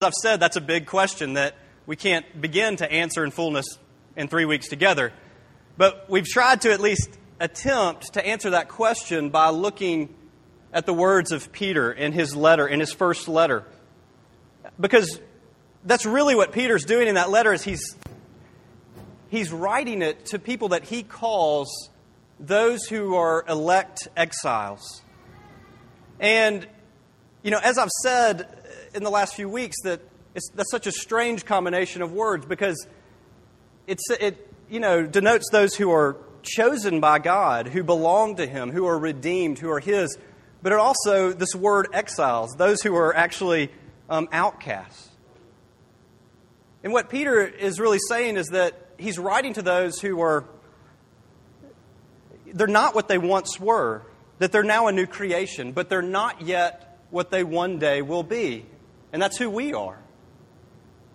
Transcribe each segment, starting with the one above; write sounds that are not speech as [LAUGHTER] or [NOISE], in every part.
I've said, that's a big question that we can't begin to answer in fullness in three weeks together. But we've tried to at least attempt to answer that question by looking at the words of Peter in his letter, in his first letter. Because that's really what Peter's doing in that letter is he's he's writing it to people that he calls those who are elect exiles. And you know, as I've said in the last few weeks that that's such a strange combination of words because it's, it you know, denotes those who are chosen by God, who belong to Him, who are redeemed, who are His. But it also, this word exiles, those who are actually um, outcasts. And what Peter is really saying is that he's writing to those who are, they're not what they once were, that they're now a new creation, but they're not yet what they one day will be. And that's who we are.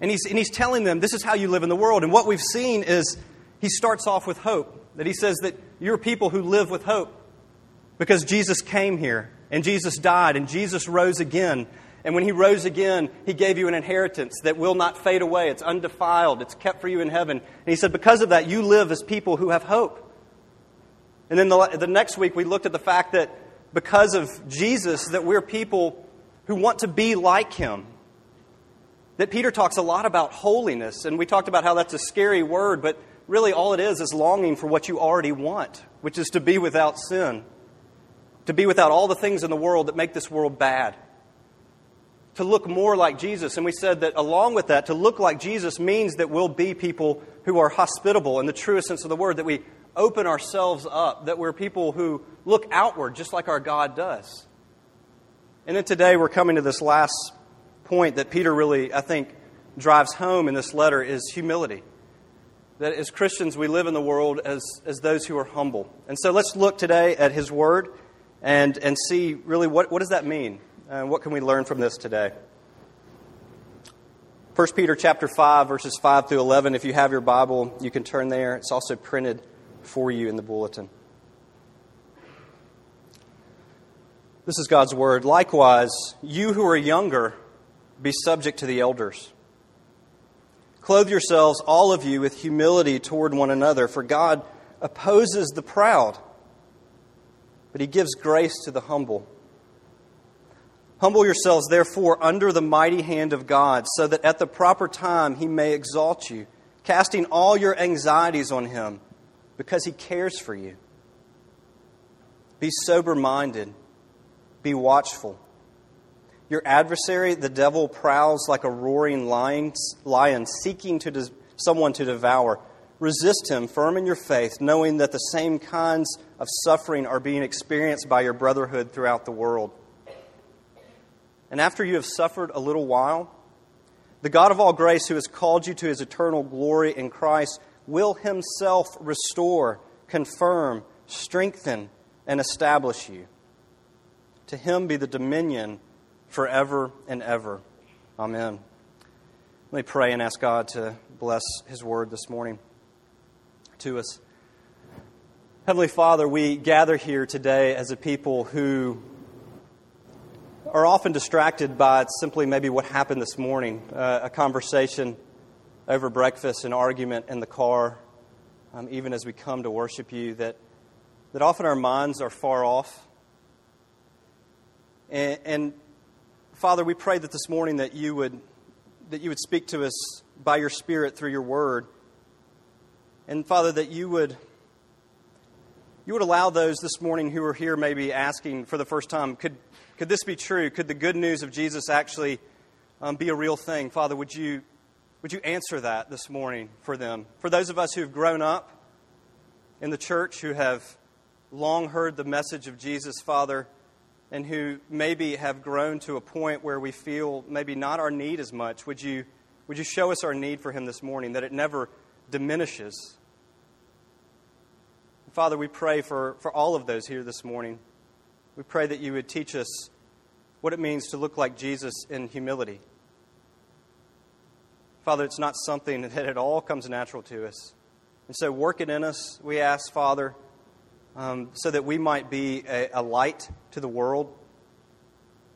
And he's, and he's telling them, this is how you live in the world. And what we've seen is he starts off with hope. That he says that you're people who live with hope because Jesus came here and Jesus died and Jesus rose again. And when he rose again, he gave you an inheritance that will not fade away. It's undefiled. It's kept for you in heaven. And he said, because of that, you live as people who have hope. And then the, the next week, we looked at the fact that because of Jesus, that we're people who want to be like him. That Peter talks a lot about holiness, and we talked about how that's a scary word, but really all it is is longing for what you already want, which is to be without sin, to be without all the things in the world that make this world bad, to look more like Jesus. And we said that along with that, to look like Jesus means that we'll be people who are hospitable in the truest sense of the word, that we open ourselves up, that we're people who look outward just like our God does. And then today we're coming to this last point that Peter really, I think, drives home in this letter is humility. That as Christians, we live in the world as, as those who are humble. And so let's look today at his word and, and see really what, what does that mean? And what can we learn from this today? 1 Peter chapter 5, verses 5 through 11. If you have your Bible, you can turn there. It's also printed for you in the bulletin. This is God's word. Likewise, you who are younger, be subject to the elders. Clothe yourselves, all of you, with humility toward one another, for God opposes the proud, but He gives grace to the humble. Humble yourselves, therefore, under the mighty hand of God, so that at the proper time He may exalt you, casting all your anxieties on Him, because He cares for you. Be sober minded be watchful. Your adversary, the devil, prowls like a roaring lion, lion seeking to someone to devour. Resist him, firm in your faith, knowing that the same kinds of suffering are being experienced by your brotherhood throughout the world. And after you have suffered a little while, the God of all grace, who has called you to his eternal glory in Christ, will himself restore, confirm, strengthen, and establish you. To him be the dominion forever and ever. Amen. Let me pray and ask God to bless his word this morning to us. Heavenly Father, we gather here today as a people who are often distracted by simply maybe what happened this morning uh, a conversation over breakfast, an argument in the car, um, even as we come to worship you, that, that often our minds are far off and, and Father, we pray that this morning that you would that you would speak to us by your Spirit through your Word, and Father, that you would you would allow those this morning who are here maybe asking for the first time, could could this be true? Could the good news of Jesus actually um, be a real thing? Father, would you would you answer that this morning for them? For those of us who've grown up in the church, who have long heard the message of Jesus, Father and who maybe have grown to a point where we feel maybe not our need as much, would you, would you show us our need for Him this morning, that it never diminishes? Father, we pray for, for all of those here this morning. We pray that you would teach us what it means to look like Jesus in humility. Father, it's not something [LAUGHS] that at all comes natural to us. And so, work it in us, we ask, Father um, so that we might be a, a light to the world,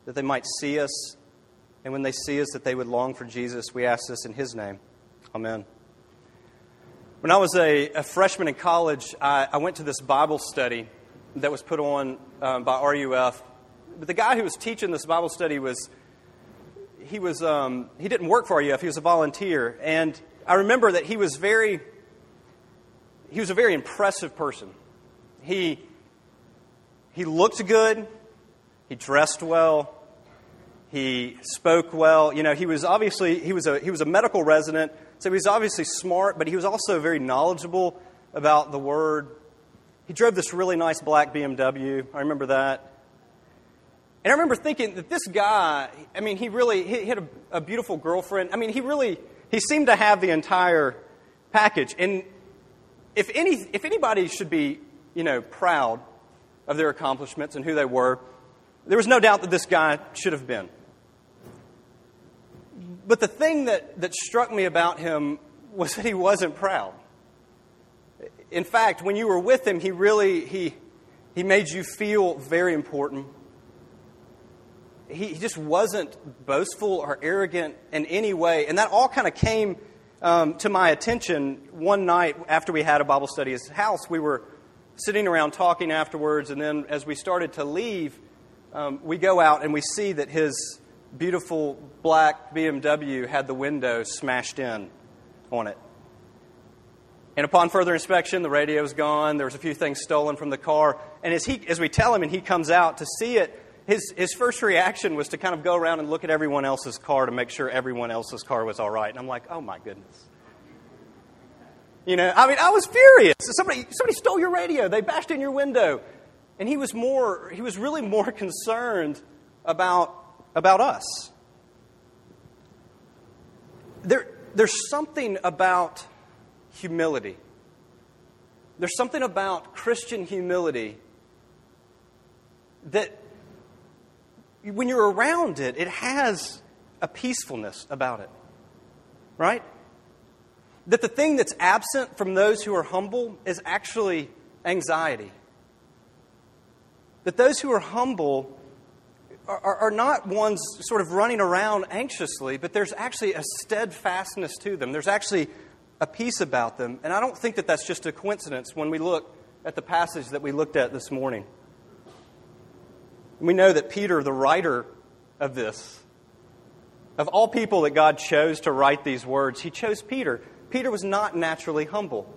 that they might see us and when they see us, that they would long for Jesus. We ask this in His name. Amen. When I was a, a freshman in college, I, I, went to this Bible study that was put on um, by RUF. But the guy who was teaching this Bible study was he was um, he didn't work for RUF. He was a volunteer, and I remember that he was very he was a very impressive person. He he looked good. He dressed well. He spoke well. You know, he was obviously he was a he was a medical resident, so he was obviously smart, but he was also very knowledgeable about the word. He drove this really nice black BMW. I remember that. And I remember thinking that this guy, I mean, he really he had a, a beautiful girlfriend. I mean, he really he seemed to have the entire package. And if any if anybody should be, you know, proud of their accomplishments and who they were, there was no doubt that this guy should have been. But the thing that, that struck me about him was that he wasn't proud. In fact, when you were with him, he really he, he made you feel very important. He, he just wasn't boastful or arrogant in any way. And that all kind of came um, to my attention one night after we had a Bible study at his house. We were sitting around talking afterwards, and then as we started to leave, um, we go out and we see that his beautiful black BMW had the window smashed in on it. And upon further inspection, the radio was gone. There was a few things stolen from the car. And as, he, as we tell him and he comes out to see it, his, his first reaction was to kind of go around and look at everyone else's car to make sure everyone else's car was all right. And I'm like, oh my goodness. You know, I mean, I was furious. Somebody, somebody stole your radio. They bashed in your window. And he was more, he was really more [LAUGHS] concerned about about us. There, there's something about humility. There's something about Christian humility that when you're around it, it has a peacefulness about it. Right? That the thing that's absent from those who are humble is actually anxiety. That those who are humble are, are not ones sort of running around anxiously, but there's actually a steadfastness to them. There's actually a peace about them. And I don't think that that's just a coincidence when we look at the passage that we looked at this morning. We know that Peter, the writer of this, of all people that God chose to write these words, he chose Peter. Peter was not naturally humble.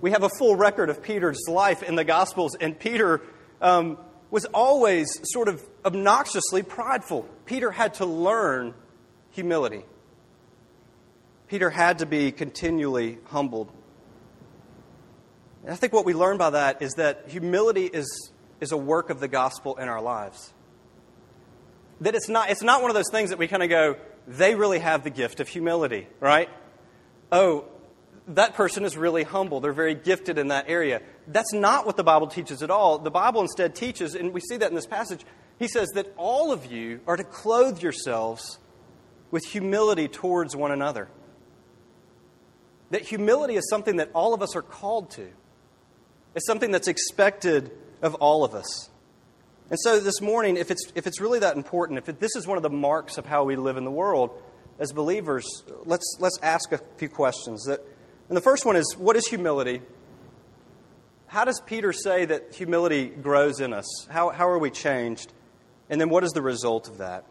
We have a full record of Peter's life in the Gospels, and Peter um, was always sort of obnoxiously prideful. Peter had to learn humility. Peter had to be continually humbled. And I think what we learn by that is that humility is, is a work of the gospel in our lives. That it's not, it's not one of those things that we kind of go, they really have the gift of humility, right? Oh, that person is really humble. They're very gifted in that area. That's not what the Bible teaches at all. The Bible instead teaches, and we see that in this passage, he says that all of you are to clothe yourselves with humility towards one another. That humility is something that all of us are called to, it's something that's expected of all of us. And so this morning, if it's, if it's really that important, if it, this is one of the marks of how we live in the world as believers, let's, let's ask a few questions. That, and the first one is what is humility? How does Peter say that humility grows in us? How, how are we changed? And then what is the result of that?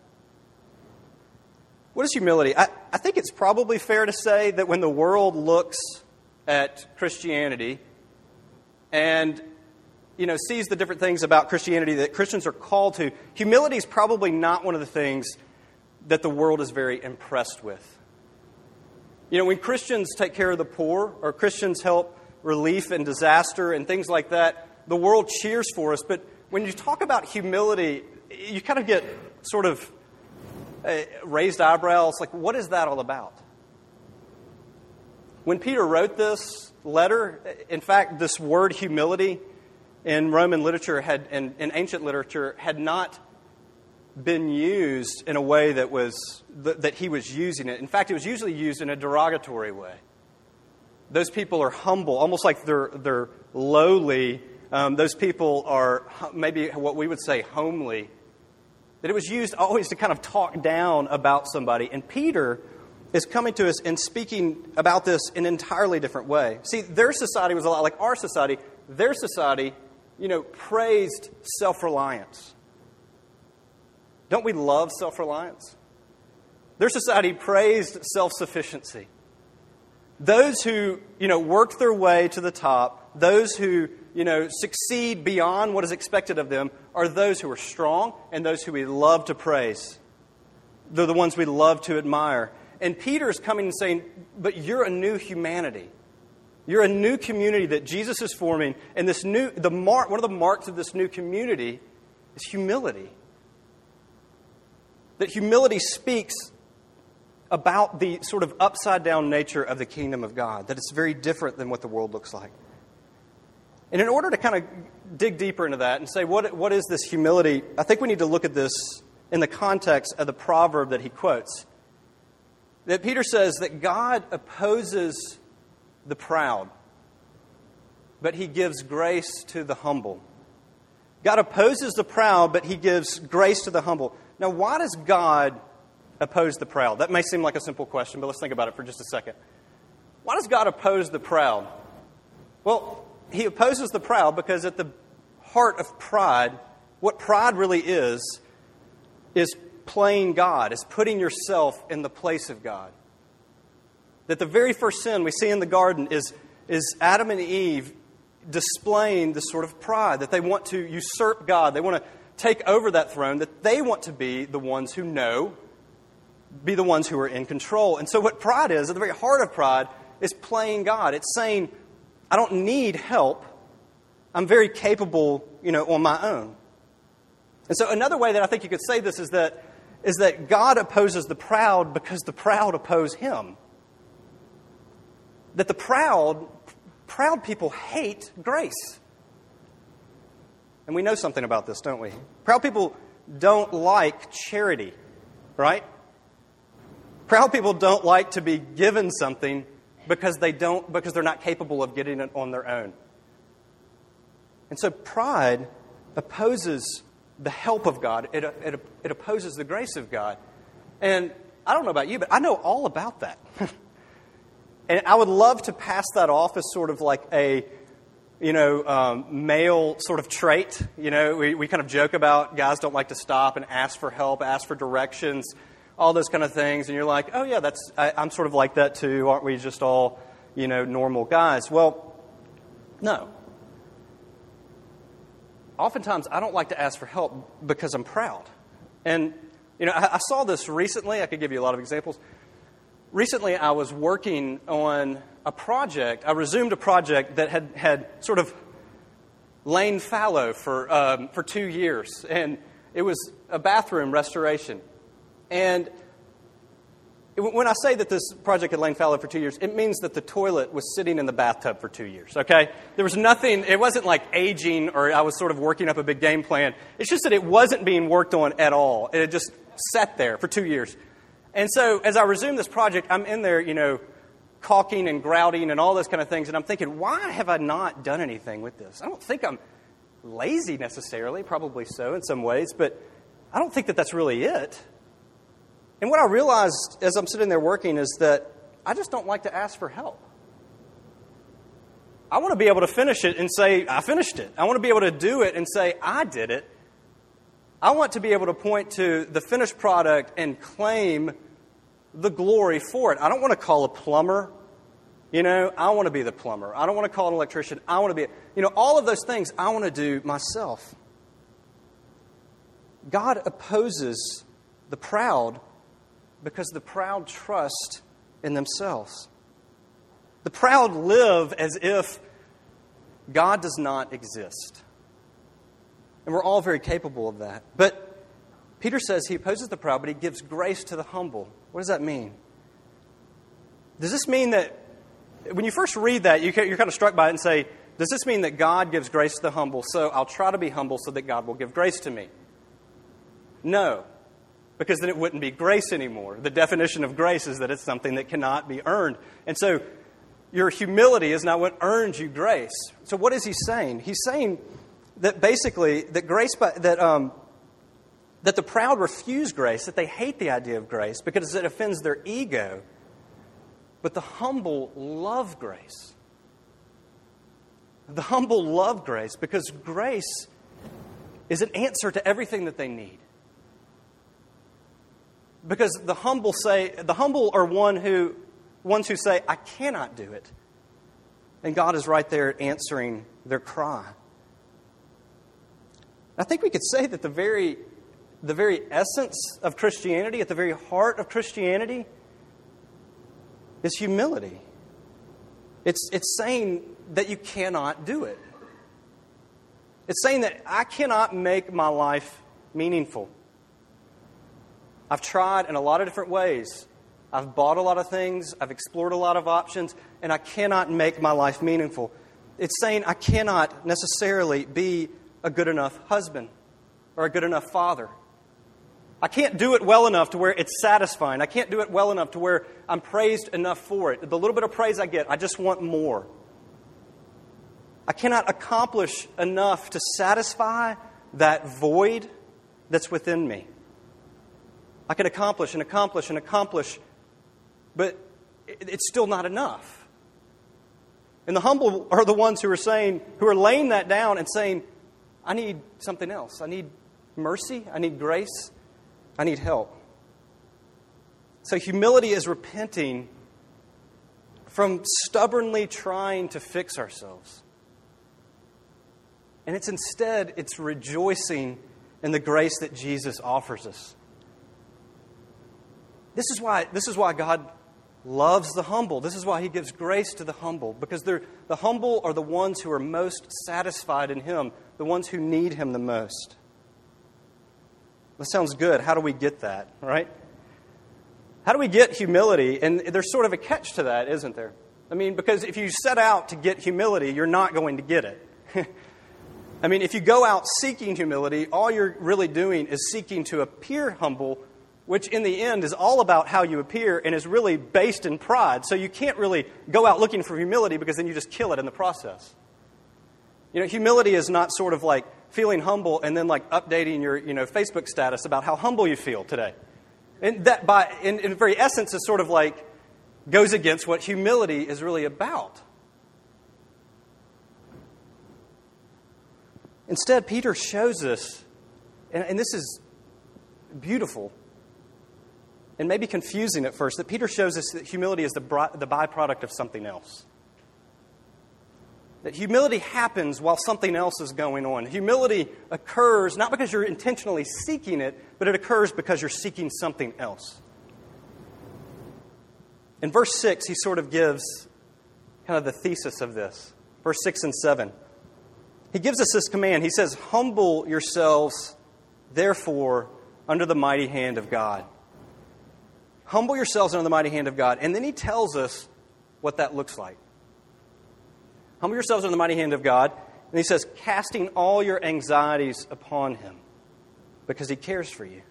What is humility? I, I think it's probably fair to say that when the world looks at Christianity and you know, sees the different things about Christianity that Christians are called to, humility is probably not one of the things that the world is very impressed with. You know, when Christians take care of the poor or Christians help relief and disaster and things like that, the world cheers for us. But when you talk about humility, you kind of get sort of uh, raised eyebrows. Like, what is that all about? When Peter wrote this letter, in fact, this word humility in Roman literature had, in, in ancient literature had not been used in a way that was that he was using it. In fact, it was usually used in a derogatory way. Those people are humble, almost like they're they're lowly. Um, those people are maybe what we would say homely. that it was used always to kind of talk down about somebody. And Peter is coming to us and speaking about this in an entirely different way. See, their society was a lot like our society. Their society, you know, praised self reliance. Don't we love self reliance? Their society praised self sufficiency. Those who, you know, work their way to the top, those who, you know, succeed beyond what is expected of them, are those who are strong and those who we love to praise. They're the ones we love to admire. And Peter is coming and saying, But you're a new humanity. You're a new community that Jesus is forming. And this new, the mark, one of the marks of this new community is humility. That humility speaks about the sort of upside down nature of the kingdom of God, that it's very different than what the world looks like. And in order to kind of dig deeper into that and say, what, what is this humility? I think we need to look at this in the context of the proverb that he quotes. That Peter says that God opposes the proud, but he gives grace to the humble. God opposes the proud, but he gives grace to the humble. Now, why does God oppose the proud? That may seem like a simple question, but let's think about it for just a second. Why does God oppose the proud? Well, he opposes the proud because at the heart of pride, what pride really is, is playing God, is putting yourself in the place of God. That the very first sin we see in the garden is, is Adam and Eve displaying this sort of pride, that they want to usurp God. They want to take over that throne, that they want to be the ones who know, be the ones who are in control. And so, what pride is, at the very heart of pride, is playing God. It's saying, I don't need help. I'm very capable, you know, on my own. And so, another way that I think you could say this is that, is that God opposes the proud because the proud oppose Him. That the proud, proud people hate grace. And we know something about this, don't we? Proud people don't like charity, right? Proud people don't like to be given something because they don't because they're not capable of getting it on their own. And so pride opposes the help of God. It, it, it opposes the grace of God. And I don't know about you, but I know all about that. [LAUGHS] and I would love to pass that off as sort of like a you know, um, male sort of trait. You know, we, we kind of joke about guys don't like to stop and ask for help, ask for directions, all those kind of things. And you're like, oh, yeah, that's, I, I'm sort of like that too. Aren't we just all, you know, normal guys? Well, no. Oftentimes, I don't like to ask for help because I'm proud. And, you know, I, I saw this recently. I could give you a lot of examples. Recently, I was working on a project, I resumed a project that had, had sort of lain fallow for, um, for two years. And it was a bathroom restoration. And when I say that this project had lain fallow for two years, it means that the toilet was sitting in the bathtub for two years, okay? There was nothing, it wasn't like aging or I was sort of working up a big game plan. It's just that it wasn't being worked on at all. It had just sat there for two years. And so as I resumed this project, I'm in there, you know, caulking and grouting and all those kind of things. And I'm thinking, why have I not done anything with this? I don't think I'm lazy necessarily, probably so in some ways, but I don't think that that's really it. And what I realized as I'm sitting there working is that I just don't like to ask for help. I want to be able to finish it and say, I finished it. I want to be able to do it and say, I did it. I want to be able to point to the finished product and claim the glory for it. I don't want to call a plumber. You know, I want to be the plumber. I don't want to call an electrician. I want to be, you know, all of those things I want to do myself. God opposes the proud because the proud trust in themselves. The proud live as if God does not exist. And we're all very capable of that. But Peter says he opposes the proud, but he gives grace to the humble. What does that mean? Does this mean that, when you first read that, you're kind of struck by it and say, does this mean that God gives grace to the humble, so I'll try to be humble so that God will give grace to me? No, because then it wouldn't be grace anymore. The definition of grace is that it's something that cannot be earned. And so your humility is not what earns you grace. So what is he saying? He's saying that basically that grace by, that um, that the proud refuse grace, that they hate the idea of grace because it offends their ego. But the humble love grace. The humble love grace because grace is an answer to everything that they need. Because the humble say, the humble are one who, ones who say, I cannot do it. And God is right there answering their cry. I think we could say that the very, the very essence of Christianity, at the very heart of Christianity, is humility. It's, it's saying that you cannot do it. It's saying that I cannot make my life meaningful. I've tried in a lot of different ways. I've bought a lot of things, I've explored a lot of options, and I cannot make my life meaningful. It's saying I cannot necessarily be a good enough husband or a good enough father. I can't do it well enough to where it's satisfying. I can't do it well enough to where I'm praised enough for it. The little bit of praise I get, I just want more. I cannot accomplish enough to satisfy that void that's within me. I can accomplish and accomplish and accomplish, but it's still not enough. And the humble are the ones who are saying, who are laying that down and saying, I need something else. I need mercy. I need grace. I need help. So humility is repenting from stubbornly trying to fix ourselves. And it's instead, it's rejoicing in the grace that Jesus offers us. This is why, this is why God loves the humble. This is why He gives grace to the humble, because they're the humble are the ones who are most satisfied in Him, the ones who need Him the most. That sounds good. How do we get that, right? How do we get humility? And there's sort of a catch to that, isn't there? I mean, because if you set out to get humility, you're not going to get it. [LAUGHS] I mean, if you go out seeking humility, all you're really doing is seeking to appear humble, which in the end is all about how you appear and is really based in pride. So you can't really go out looking for humility because then you just kill it in the process. You know, humility is not sort of like feeling humble and then like updating your you know, Facebook status about how humble you feel today. And that, by, in, in very essence, is sort of like goes against what humility is really about. Instead, Peter shows us, and, and this is beautiful and maybe confusing at first, that Peter shows us that humility is the, the byproduct of something else. That humility happens while something else is going on. Humility occurs not because you're intentionally seeking it, but it occurs because you're seeking something else. In verse 6, he sort of gives kind of the thesis of this. Verse 6 and 7. He gives us this command. He says, Humble yourselves, therefore, under the mighty hand of God. Humble yourselves under the mighty hand of God. And then he tells us what that looks like. Humble yourselves under the mighty hand of God. And he says, casting all your anxieties upon him because he cares for you.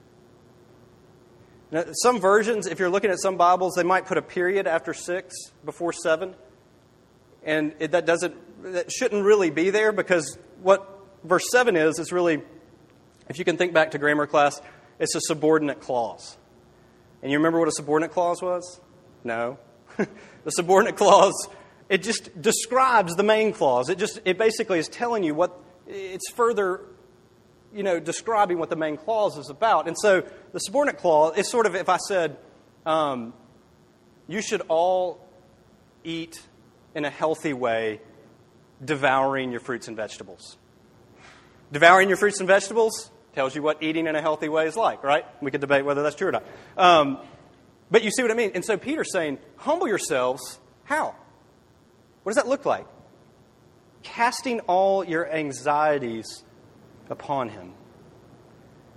Now, some versions, if you're looking at some Bibles, they might put a period after six before seven. And it, that doesn't, that shouldn't really be there because what verse seven is, is really, if you can think back to grammar class, it's a subordinate clause. And you remember what a subordinate clause was? No. [LAUGHS] the subordinate clause it just describes the main clause. It just it basically is telling you what it's further you know describing what the main clause is about. And so the subordinate clause is sort of if I said um, you should all eat in a healthy way, devouring your fruits and vegetables. Devouring your fruits and vegetables tells you what eating in a healthy way is like, right? We could debate whether that's true or not. Um, but you see what I mean? And so Peter's saying, humble yourselves. How? What does that look like? Casting all your anxieties upon him.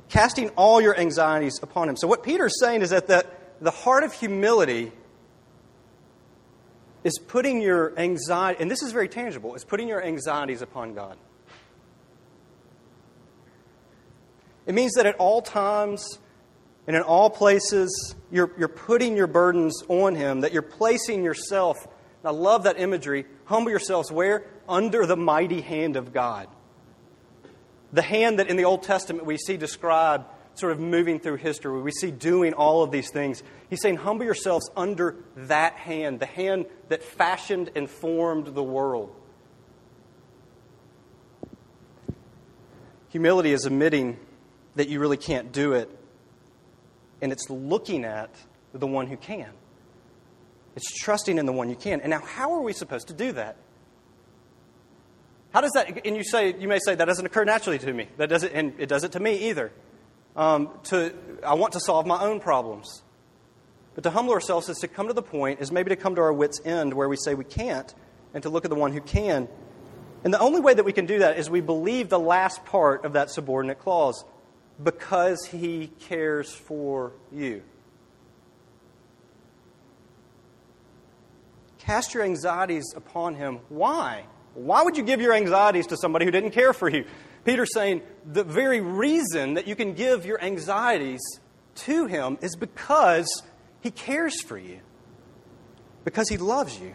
Casting all your anxieties upon him. So, what Peter's saying is that the, the heart of humility is putting your anxiety, and this is very tangible, is putting your anxieties upon God. It means that at all times and in all places, you're, you're putting your burdens on Him, that you're placing yourself I love that imagery. Humble yourselves where? Under the mighty hand of God. The hand that in the Old Testament we see described sort of moving through history we see doing all of these things. He's saying, humble yourselves under that hand, the hand that fashioned and formed the world. Humility is admitting that you really can't do it, and it's looking at the one who can. It's trusting in the one you can. And now, how are we supposed to do that? How does that, and you say, you may say, that doesn't occur naturally to me. That doesn't, and it doesn't to me either. Um, to, I want to solve my own problems. But to humble ourselves is to come to the point, is maybe to come to our wits' end where we say we can't, and to look at the one who can. And the only way that we can do that is we believe the last part of that subordinate clause because he cares for you. Cast your anxieties upon him. Why? Why would you give your anxieties to somebody who didn't care for you? Peter's saying the very reason that you can give your anxieties to him is because he cares for you, because he loves you.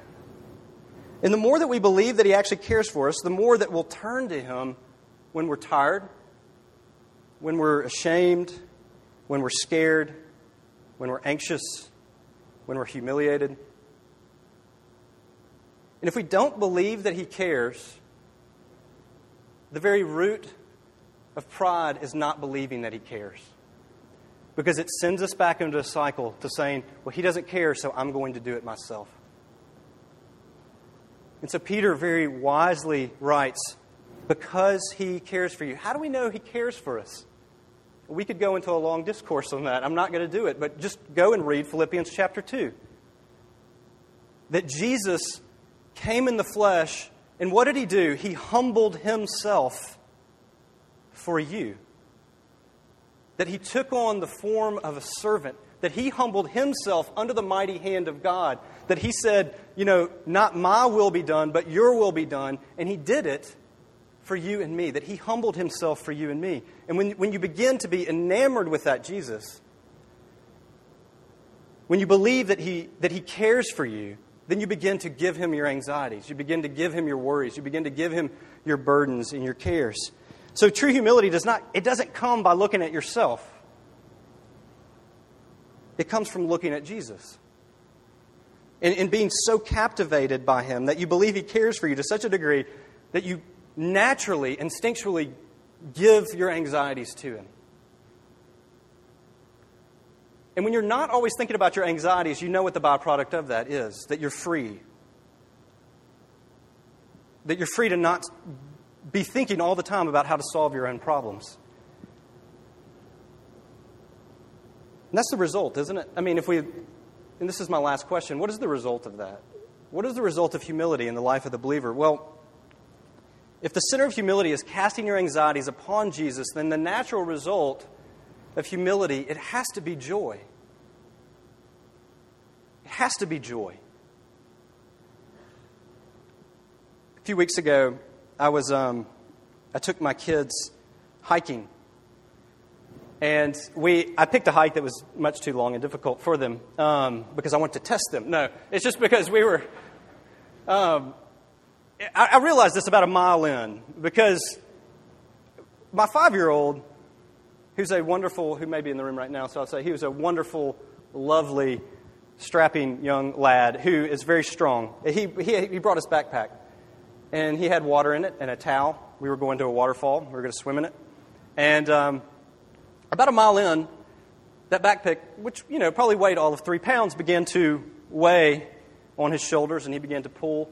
And the more that we believe that he actually cares for us, the more that we'll turn to him when we're tired, when we're ashamed, when we're scared, when we're anxious, when we're humiliated. And if we don't believe that He cares, the very root of pride is not believing that He cares. Because it sends us back into a cycle to saying, well, He doesn't care, so I'm going to do it myself. And so Peter very wisely writes, because He cares for you. How do we know He cares for us? We could go into a long discourse on that. I'm not going to do it, but just go and read Philippians chapter 2. That Jesus came in the flesh, and what did he do? He humbled himself for you. That he took on the form of a servant, that he humbled himself under the mighty hand of God, that he said, You know, not my will be done, but your will be done. And he did it for you and me, that he humbled himself for you and me. And when, when you begin to be enamored with that Jesus, when you believe that he, that he cares for you, then you begin to give him your anxieties. You begin to give him your worries. You begin to give him your burdens and your cares. So true humility does not, it doesn't come by looking at yourself. It comes from looking at Jesus. And, and being so captivated by him that you believe he cares for you to such a degree that you naturally, instinctually give your anxieties to Him. And when you're not always thinking about your anxieties, you know what the byproduct of that is that you're free. That you're free to not be thinking all the time about how to solve your own problems. And that's the result, isn't it? I mean, if we, and this is my last question, what is the result of that? What is the result of humility in the life of the believer? Well, if the center of humility is casting your anxieties upon Jesus, then the natural result of humility, it has to be joy. It has to be joy. A few weeks ago, I was um, I took my kids hiking, and we I picked a hike that was much too long and difficult for them um, because I wanted to test them. No, it's just because we were um, I, I realized this about a mile in because my five year old, who's a wonderful, who may be in the room right now, so I'll say he was a wonderful, lovely, strapping young lad who is very strong. He, he, he brought his backpack, and he had water in it and a towel. We were going to a waterfall, we were going to swim in it. And um, about a mile in, that backpack, which you know probably weighed all of three pounds, began to weigh on his shoulders, and he began to pull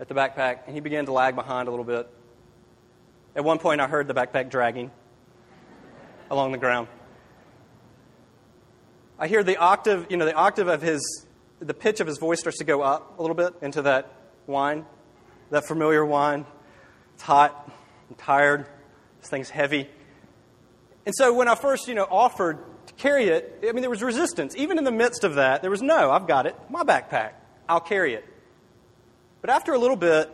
at the backpack, and he began to lag behind a little bit. At one point, I heard the backpack dragging along the ground. I hear the octave, you know, the octave of his, the pitch of his voice starts to go up a little bit into that whine, that familiar whine. It's hot, I'm tired, this thing's heavy. And so when I first, you know, offered to carry it, I mean, there was resistance. Even in the midst of that, there was no, I've got it, my backpack, I'll carry it. But after a little bit,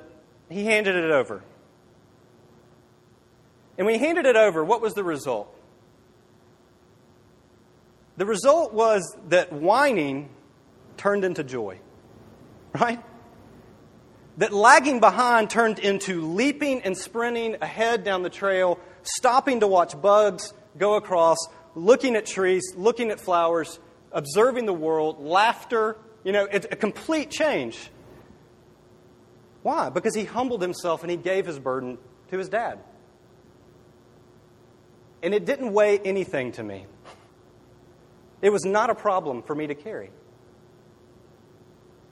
he handed it over. And when he handed it over, what was the result? The result was that whining turned into joy, right? That lagging behind turned into leaping and sprinting ahead down the trail, stopping to watch bugs, go across, looking at trees, looking at flowers, observing the world, laughter. You know, it's a complete change. Why? Because he humbled himself and he gave his burden to his dad. And it didn't weigh anything to me. It was not a problem for me to carry.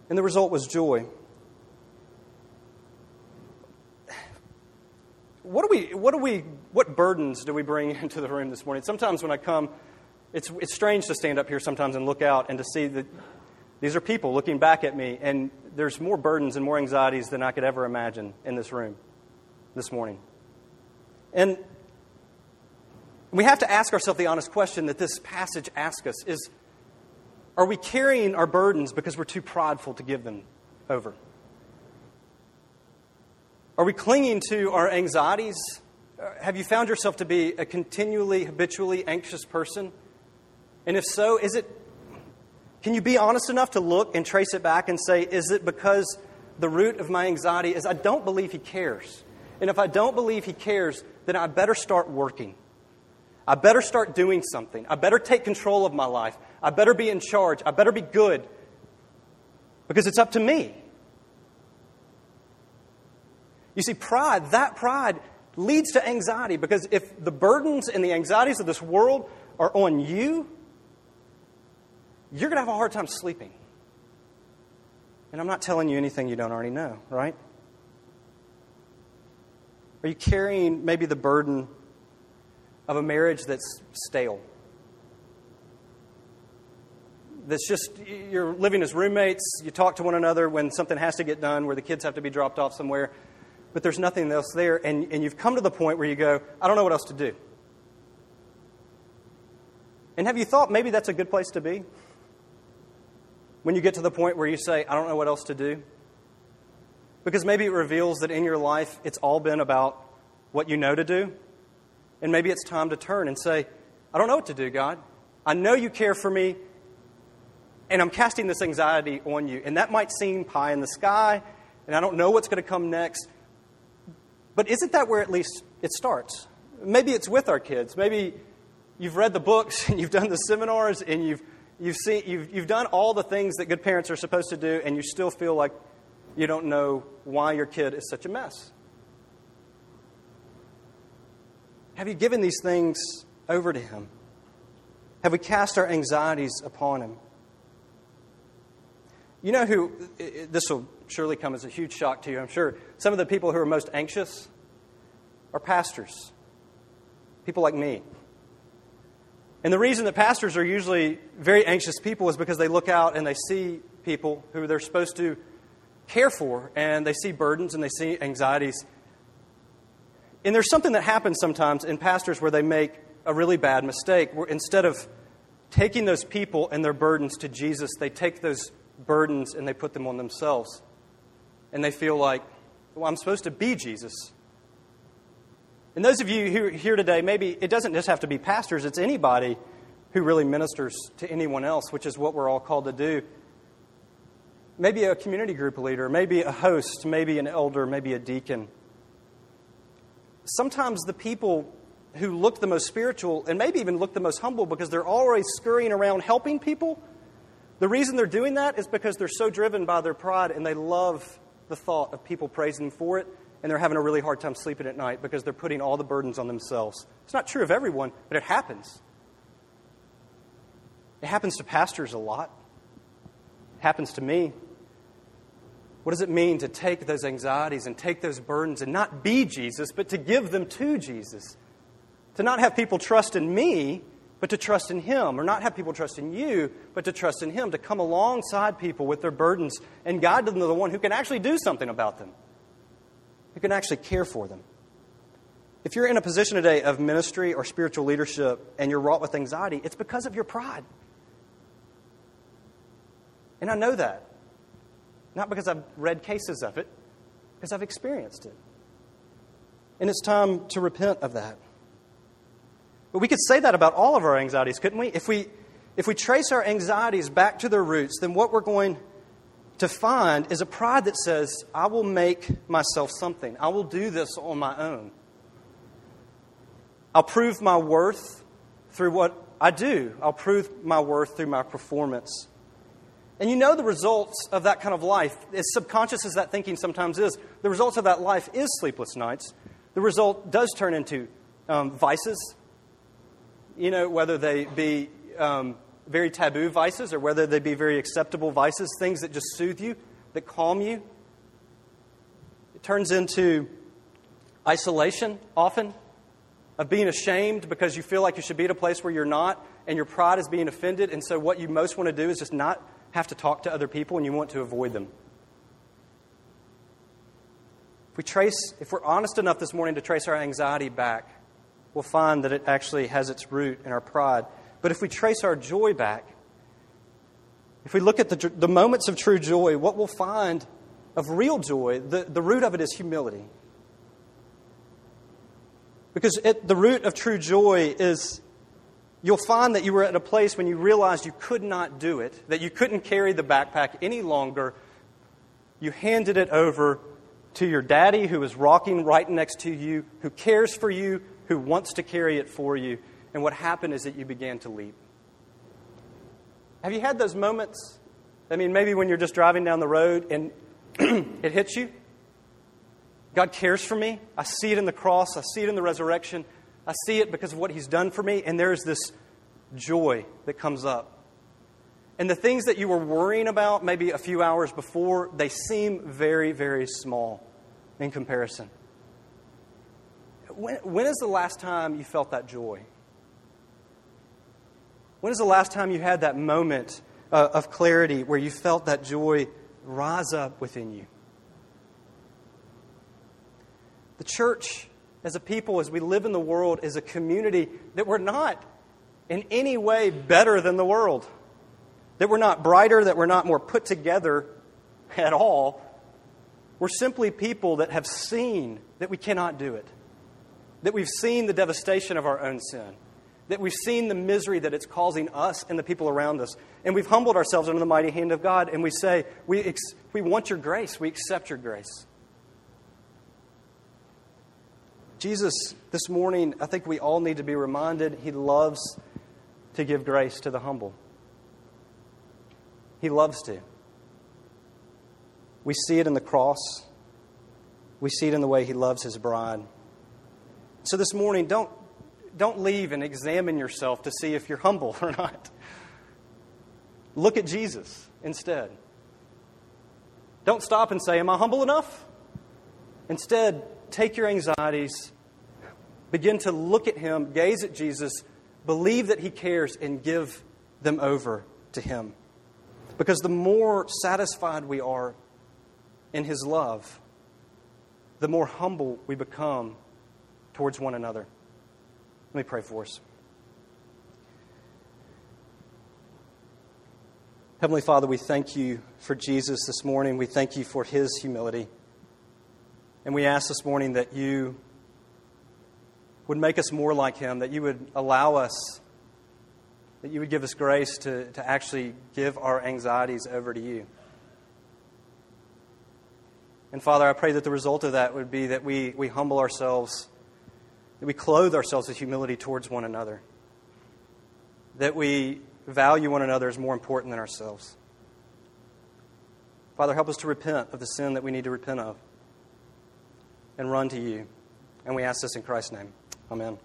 And the result was joy. What do we, what do we, what burdens do we bring [LAUGHS] into the room this morning? Sometimes when I come, it's, it's strange to stand up here sometimes and look out and to see that these are people looking back at me, and there's more burdens and more anxieties than I could ever imagine in this room this morning. And we have to ask ourselves the honest question that this passage asks us is are we carrying our burdens because we're too prideful to give them over? Are we clinging to our anxieties? Uh, have you found yourself to be a continually, habitually anxious person? And if so, is it can you be honest enough to look and trace it back and say, is it because the root of my anxiety is I don't believe he cares? And if I don't believe he cares, then I better start working. I better start doing something. I better take control of my life. I better be in charge. I better be good because it's up to me. You see, pride, that pride leads to anxiety because if the burdens and the anxieties of this world are on you, you're going to have a hard time sleeping. And I'm not telling you anything you don't already know, right? Are you carrying maybe the burden of a marriage that's stale? That's just, you're living as roommates, you talk to one another when something has to get done, where the kids have to be dropped off somewhere, but there's nothing else there, and, and you've come to the point where you go, I don't know what else to do. And have you thought maybe that's a good place to be? when you get to the point where you say, I don't know what else to do? Because maybe it reveals that in your life it's all been about what you know to do. And maybe it's time to turn and say, I don't know what to do, God. I know you care for me, and I'm casting this anxiety on you. And that might seem pie in the sky, and I don't know what's going to come next. But isn't that where at least it starts? Maybe it's with our kids. Maybe you've read the books [LAUGHS] and you've done the seminars and you've You've, seen, you've, you've done all the things that good parents are supposed to do, and you still feel like you don't know why your kid is such a mess. Have you given these things over to Him? Have we cast our anxieties upon Him? You know who, this will surely come as a huge shock to you, I'm sure. Some of the people who are most anxious are pastors, people like me. And the reason that pastors are usually very anxious people is because they look out and they see people who they're supposed to care for, and they see burdens and they see anxieties. And there's something that happens sometimes in pastors where they make a really bad mistake, where instead of taking those people and their burdens to Jesus, they take those burdens and they put them on themselves. And they feel like, well, I'm supposed to be Jesus. And those of you who are here today, maybe it doesn't just have to be pastors, it's anybody who really ministers to anyone else, which is what we're all called to do. Maybe a community group leader, maybe a host, maybe an elder, maybe a deacon. Sometimes the people who look the most spiritual and maybe even look the most humble because they're always scurrying around helping people, the reason they're doing that is because they're so driven by their pride and they love the thought of people praising them for it and they're having a really hard time sleeping at night because they're putting all the burdens on themselves. It's not true of everyone, but it happens. It happens to pastors a lot. It happens to me. What does it mean to take those anxieties and take those burdens and not be Jesus, but to give them to Jesus? To not have people trust in me, but to trust in Him, or not have people trust in you, but to trust in Him, to come alongside people with their burdens and guide them to the one who can actually do something about them who can actually care for them. If you're in a position today of ministry or spiritual leadership and you're wrought with anxiety, it's because of your pride. And I know that. Not because I've read cases of it, because I've experienced it. And it's time to repent of that. But we could say that about all of our anxieties, couldn't we? If we, if we trace our anxieties back to their roots, then what we're going to find is a pride that says, I will make myself something. I will do this on my own. I'll prove my worth through what I do. I'll prove my worth through my performance. And you know the results of that kind of life, as subconscious as that thinking sometimes is, the results of that life is sleepless nights. The result does turn into um, vices, you know, whether they be um, very taboo vices or whether they be very acceptable vices, things that just soothe you, that calm you. It turns into isolation often, of being ashamed because you feel like you should be at a place where you're not, and your pride is being offended, and so what you most want to do is just not have to talk to other people and you want to avoid them. If we trace, if we're honest enough this morning to trace our anxiety back, we'll find that it actually has its root in our pride. But if we trace our joy back, if we look at the, the moments of true joy, what we'll find of real joy, the, the root of it is humility. Because at the root of true joy is you'll find that you were at a place when you realized you could not do it, that you couldn't carry the backpack any longer. You handed it over to your daddy who is rocking right next to you, who cares for you, who wants to carry it for you. And what happened is that you began to leap. Have you had those moments? I mean, maybe when you're just driving down the road and [CLEARS THROAT] it hits you. God cares for me. I see it in the cross, I see it in the resurrection. I see it because of what He's done for me, and there's this joy that comes up. And the things that you were worrying about maybe a few hours before, they seem very, very small in comparison. When, when is the last time you felt that joy? When is the last time you had that moment uh, of clarity where you felt that joy rise up within you? The church, as a people, as we live in the world, as a community that we're not in any way better than the world. That we're not brighter, that we're not more put together at all. We're simply people that have seen that we cannot do it. That we've seen the devastation of our own sin. That we've seen the misery that it's causing us and the people around us. And we've humbled ourselves under the mighty hand of God and we say, We, ex- we want your grace, we accept your grace. Jesus, this morning, I think we all need to be reminded he loves to give grace to the humble. He loves to. We see it in the cross, we see it in the way he loves his bride. So this morning, don't, don't leave and examine yourself to see if you're humble [LAUGHS] or not. Look at Jesus instead. Don't stop and say, Am I humble enough? Instead, take your anxieties, begin to look at Him, gaze at Jesus, believe that He cares, and give them over to Him. Because the more satisfied we are in His love, the more humble we become towards one another. Let me pray for us. Heavenly Father, we thank you for Jesus this morning. We thank you for his humility. And we ask this morning that you would make us more like him, that you would allow us, that you would give us grace to, to actually give our anxieties over to you. And Father, I pray that the result of that would be that we, we humble ourselves, that we clothe ourselves with humility towards one another, that we value one another as more important than ourselves. Father, help us to repent of the sin that we need to repent of and run to you. And we ask this in Christ's name. Amen.